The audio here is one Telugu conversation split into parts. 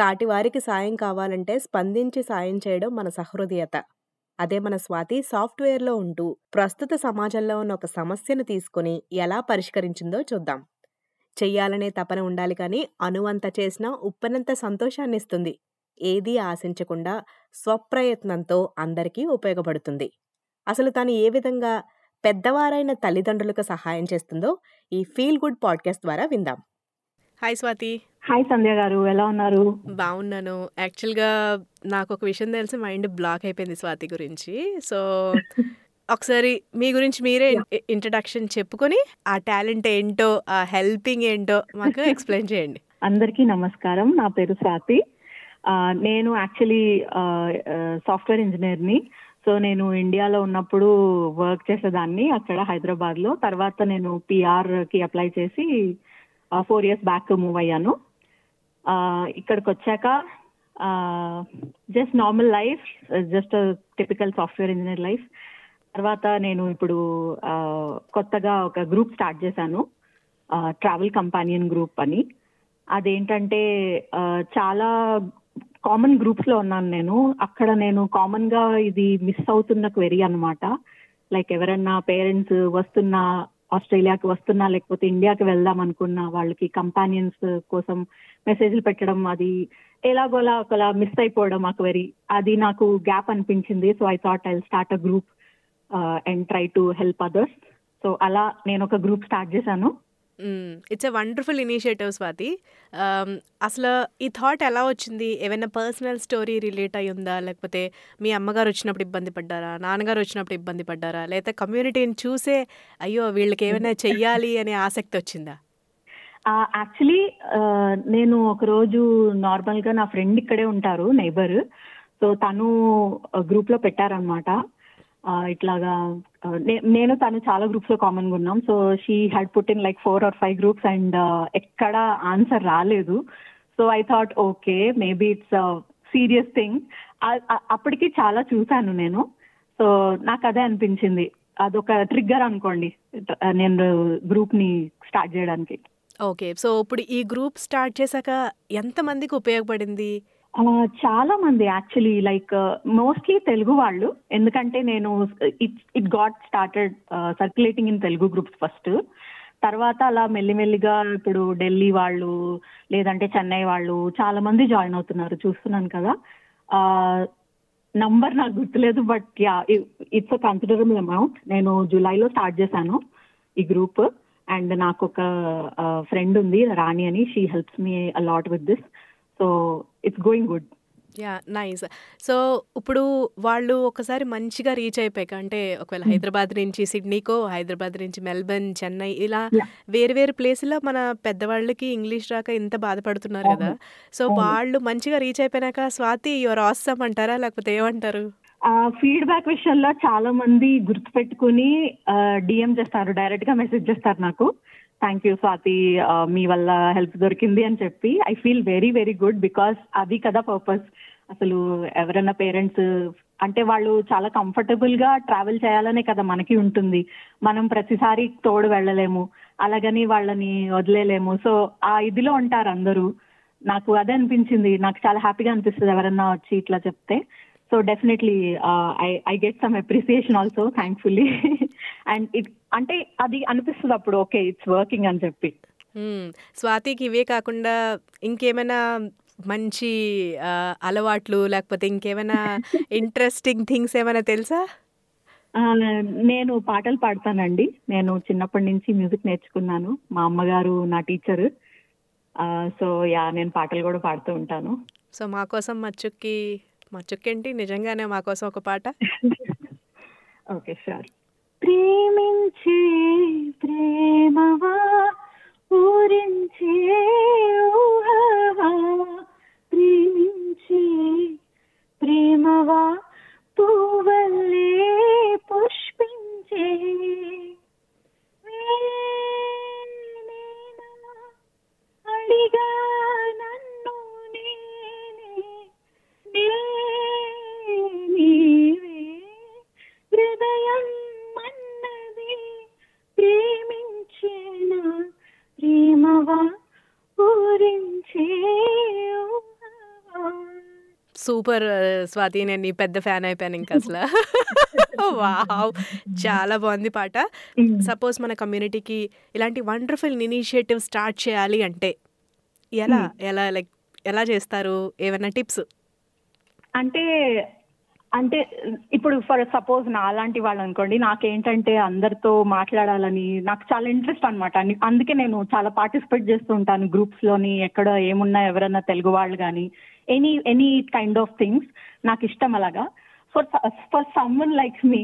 సాటివారికి సాయం కావాలంటే స్పందించి సాయం చేయడం మన సహృదయత. అదే మన స్వాతి సాఫ్ట్‌వేర్‌లో ఉంటూ ప్రస్తుత సమాజంలో ఉన్న ఒక సమస్యను తీసుకొని ఎలా పరిష్కరించిందో చూద్దాం. చెయ్యాలనే తపన ఉండాలి కానీ అనువంత చేసినా సంతోషాన్ని సంతోషాన్నిస్తుంది. ఏదీ ఆశించకుండా స్వప్రయత్నంతో అందరికీ ఉపయోగపడుతుంది. అసలు తను ఏ విధంగా పెద్దవారైన తల్లిదండ్రులకు సహాయం చేస్తుందో ఈ ఫీల్ గుడ్ పాడ్‌కాస్ట్ ద్వారా విందాం. హాయ్ స్వాతి. హాయ్ సంధ్య గారు. ఎలా ఉన్నారు? బావున్నాను. యాక్చువల్‌గా నాకొక విషయం తెలిసి మైండ్ బ్లాక్ అయిపోయింది స్వాతి గురించి. సో, ఒకసారి మీ గురించి మీరే ఇంట్రడక్షన్ చెప్పుకొని, ఆ టాలెంట్ ఏంటో, ఆ హెల్పింగ్ ఏంటో మాకు ఎక్స్‌ప్లెయిన్ చేయండి. అందరికీ నమస్కారం. నా పేరు స్వాతి. నేను యాక్చువల్లీ సాఫ్ట్‌వేర్ ఇంజినీర్‌ని. సో, నేను ఇండియాలో ఉన్నప్పుడు వర్క్ చేసేదాన్ని అక్కడ హైదరాబాద్‌లో. తర్వాత నేను పీఆర్‌కి అప్లై చేసి 4 ఇయర్స్ బ్యాక్ మూవ్ అయ్యాను. ఇక్కడికి వచ్చాక just normal life. Just typical software engineer life. తర్వాత నేను ఇప్పుడు కొత్తగా ఒక గ్రూప్ స్టార్ట్ చేశాను. ట్రావెల్ కంపానియన్ గ్రూప్ అని. అదేంటంటే చాలా కామన్ గ్రూప్స్లో ఉన్నాను నేను. అక్కడ నేను కామన్‌గా ఇది మిస్ అవుతున్న క్వెరీ అన్నమాట. లైక్ ఎవరన్నా పేరెంట్స్ వస్తున్నా ఆస్ట్రేలియాకి వస్తున్నా, లేకపోతే ఇండియాకి వెళ్దాం అనుకున్న వాళ్ళకి కంపానియన్స్ కోసం మెసేజ్‌లు పెట్టడం అది ఎలాగోలా ఒకలా మిస్ అయిపోవడం ఆ క్వెరీ. అది నాకు గ్యాప్ అనిపించింది. So, I thought I start a group and try to help others. So, అలా నేను ఒక గ్రూప్ స్టార్ట్ చేశాను. It's a wonderful initiative Swathi. అసలు ఈ థాట్ ఎలా వచ్చింది? ఏమైనా పర్సనల్ స్టోరీ రిలేట్ అయి ఉందా? లేకపోతే మీ అమ్మగారు వచ్చినప్పుడు ఇబ్బంది పడ్డారా? నాన్నగారు వచ్చినప్పుడు ఇబ్బంది పడ్డారా? లేతే కమ్యూనిటీని చూసే అయ్యో! వీళ్ళకి ఏమైనా చెయ్యాలి అనే ఆసక్తి వచ్చిందా? యాక్చువల్లీ నేను ఒకరోజు నార్మల్‌గా నా ఫ్రెండ్ ఇక్కడే ఉంటారు నైబర్. సో, తను గ్రూప్‌లో పెట్టారనమాట ఇట్లాగా నే నేను తను చాలా గ్రూప్స్లో కామన్గా ఉన్నాం. So, she had put in like four or five groups and ఎక్కడ ఆన్సర్ రాలేదు. So, I thought okay. Maybe it's serious thing. అప్పటికి చాలా చూసాను నేను. సో, నాకు అదే అనిపించింది. అదొక ట్రిగ్గర్ అనుకోండి. నేను గ్రూప్ని స్టార్ట్ చేయడానికి. ఓకే. సో, ఇప్పుడు ఈ గ్రూప్ స్టార్ట్ చేశాక ఎంతమందికి ఉపయోగపడింది? చాలా మంది యాక్చువల్లీ లైక్ మోస్ట్‌లీ తెలుగు వాళ్ళు. ఎందుకంటే నేను it it got started circulating in Telugu groups first. తర్వాత అలా మెల్లిమెల్లిగా ఇప్పుడు ఢిల్లీ వాళ్ళు, లేదంటే చెన్నై వాళ్ళు చాలా మంది జాయిన్ అవుతున్నారు. చూస్తున్నాను కదా! నంబర్ నాకు గుర్తులేదు. But yeah it's a considerable amount. నేను జూలైలో స్టార్ట్ చేశాను ఈ గ్రూప్. అండ్ నాకు ఒక uh, ఫ్రెండ్ ఉంది రాణి అని. She helps me a lot with this. So, it's going good. Yeah! Nice. So, ఇప్పుడు వాళ్ళు ఒకసారి మంచిగా రీచ్ అయిపోయాక అంటే ఒకవేళ హ్మ్. హైదరాబాద్ నుంచి సిడ్నీకో, హైదరాబాద్ నుంచి మెల్బర్న్, చెన్నై ఇలా! వేరు వేరు ప్లేసుల్లో మన పెద్దవాళ్ళకి ఇంగ్లీష్ రాక ఇంత బాధపడుతున్నారు. గదా! సో. వాళ్ళు మంచిగా రీచ్ అయిపోయినాక స్వాతి యూ ఆర్ ఆసమ్ అంటారా? లేకపోతే ఏమంటారు? ఫీడ్‌బ్యాక్ విషయంలో చాలా మంది గుర్తుపెట్టుకొని డీఎం చేస్తారు. డైరెక్ట్‌గా మెసేజ్ చేస్తారు నాకు. Thank you Swathi. మీ వల్ల హెల్ప్ దొరికింది అని చెప్పి. I feel very very good. Because అది కదా పర్పస్. అసలు ఎవరైనా పేరెంట్స్ అంటే వాళ్ళు చాలా కంఫర్టబుల్గా ట్రావెల్ చేయాలనే కదా మనకి ఉంటుంది. మనం ప్రతిసారి తోడు వెళ్ళలేము. అలాగని వాళ్ళని వదిలేలేము సో, ఆ ఇదిలో ఉంటారు అందరూ. నాకు అదే అనిపించింది. నాకు చాలా హ్యాపీగా అనిపిస్తుంది ఎవరన్నా వచ్చి ఇట్లా చెప్తే. So, definitely I I get some appreciation also thankfully. And it అంటే అది అనిపిస్తది అప్పుడు ఓకే. ఇట్స్ వర్కింగ్ అని చెప్పి. హ్మ్. స్వాతికి ఇవే కాకుండా ఇంకేమైనా మంచి ఆహ్, అలవాట్లు లేకపోతే ఇంకేమైనా ఇంట్రెస్టింగ్ థింగ్స్ ఏమైనా తెలుసా? నేను పాటలు పాడతానండి. నేను చిన్నప్పటి నుంచి మ్యూజిక్ నేర్చుకున్నాను. మా అమ్మగారు నా టీచరు. So, yeah! నేను పాటలు గూడా పాడుతూ ఉంటాను. సో, మా కోసం మచ్చుక్కి మచ్చుక్కేంటి నిజంగానే మా కోసం ఒక పాట? ఓకే. సార్ ప్రేమించే ప్రేమ సూపర్ స్వాతి. నేను నీ పెద్ద ఫ్యాన్ అయిపోయాను ఇంకసల. వావ్! చాలా బావుంది పాట. సపోజ్ మన కమ్యూనిటీకి ఇలాంటి వండర్‌ఫుల్ ఇనిషియేటివ్ స్టార్ట్ చేయాలి అంటే ఎలా? ఎలా లైక్ ఎలా చేస్తారు? ఏవన్నా టిప్స్? అంటే, అంటే ఇప్పుడు ఫర్ సపోజ్ నా అలాంటి వాళ్ళు అనుకోండి నాకేంటంటే అందరితో మాట్లాడాలని నాకు చాలా ఇంట్రెస్ట్ అనమాట. అందుకే నేను చాలా పార్టిసిపేట్ చేస్తూ ఉంటాను గ్రూప్స్లోని ఎక్కడ ఏమున్నా ఎవరన్నా తెలుగు వాళ్ళు కానీ any any kind of things నాకు ఇష్టం అలాగా. For for someone like me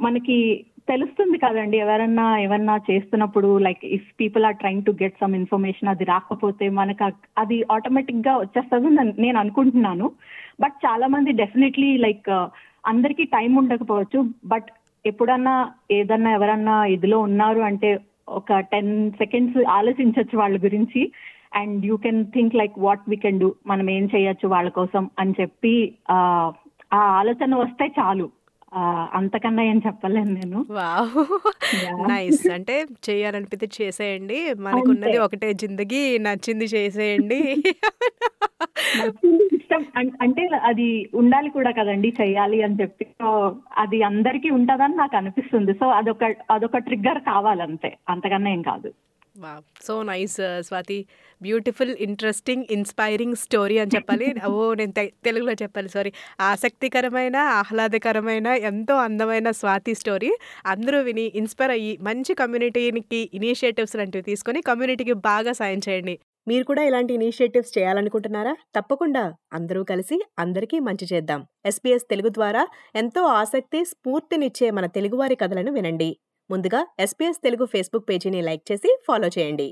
మనకి తెలుస్తుంది కదండి ఎవరన్నా ఏవన్నా చేస్తున్నప్పుడు like if people are trying to get some information అది రాకపోతే మనకు అది ఆటోమేటిక్గా వచ్చేస్తుంది నేను అనుకుంటున్నాను. బట్ చాలా మంది డెఫినెట్‌లీ లైక్ అందరికీ టైం ఉండకపోవచ్చు. బట్ ఎప్పుడన్నా ఏదన్నా ఎవరన్నా ఇదిలో ఉన్నారు అంటే ఒక 10 సెకండ్స్ ఆలోచించొచ్చు వాళ్ళ గురించి. And you can think like what we can do మనం ఏం చేయొచ్చు వాళ్ళ కోసం అని చెప్పి ఆ ఆలోచన వస్తే చాలు. ఆహ్, అంతకన్నా ఏం చెప్పలేను నేను. యాహ్! నైస్. అంటే చేయాలనిపితే చేసేయండి. అంతే. మనకున్నది ఒకటే జిందగీ నచ్చింది చేసేయండి. నచ్చింది ఇష్టం అన్ అంటే అది ఉండాలి కూడా కదండీ! చెయ్యాలి అని చెప్పి. సో, అది అందరికీ ఉంటదని నాకనిపిస్తుంది. సో, అదొక అదొక ట్రిగ్గర్ కావాలంతే. అంతకన్నా ఏం కాదు. Wow! So nice Swathi. Beautiful, interesting, inspiring story అని చెప్పాలి. ఓ నేను తెలుగులో చెప్పాలి సారీ. ఆసక్తికరమైన, ఆహ్లాదకరమైన, ఎంతో అందమైన స్వాతి స్టోరీ. అందరూ విని ఇన్‌స్పైర్ అయ్యి మంచి కమ్యూనిటీకి ఇనిషియేటివ్స్ లాంటివి తీసుకొని కమ్యూనిటీకి బాగా సాయం చేయండి. మీరు కూడా ఇలాంటి ఇనిషియేటివ్స్ చేయాలనుకుంటున్నారా? తప్పకుండా అందరూ కలిసి అందరికీ మంచి చేద్దాం. ఎస్పీఎస్ తెలుగు ద్వారా ఎంతో ఆసక్తి, స్ఫూర్తినిచ్చే మన తెలుగువారి కథలను వినండి. ముందుగా ఎస్పీఎస్ తెలుగు ఫేస్‌బుక్ పేజీని లైక్ చేసి ఫాలో చేయండి.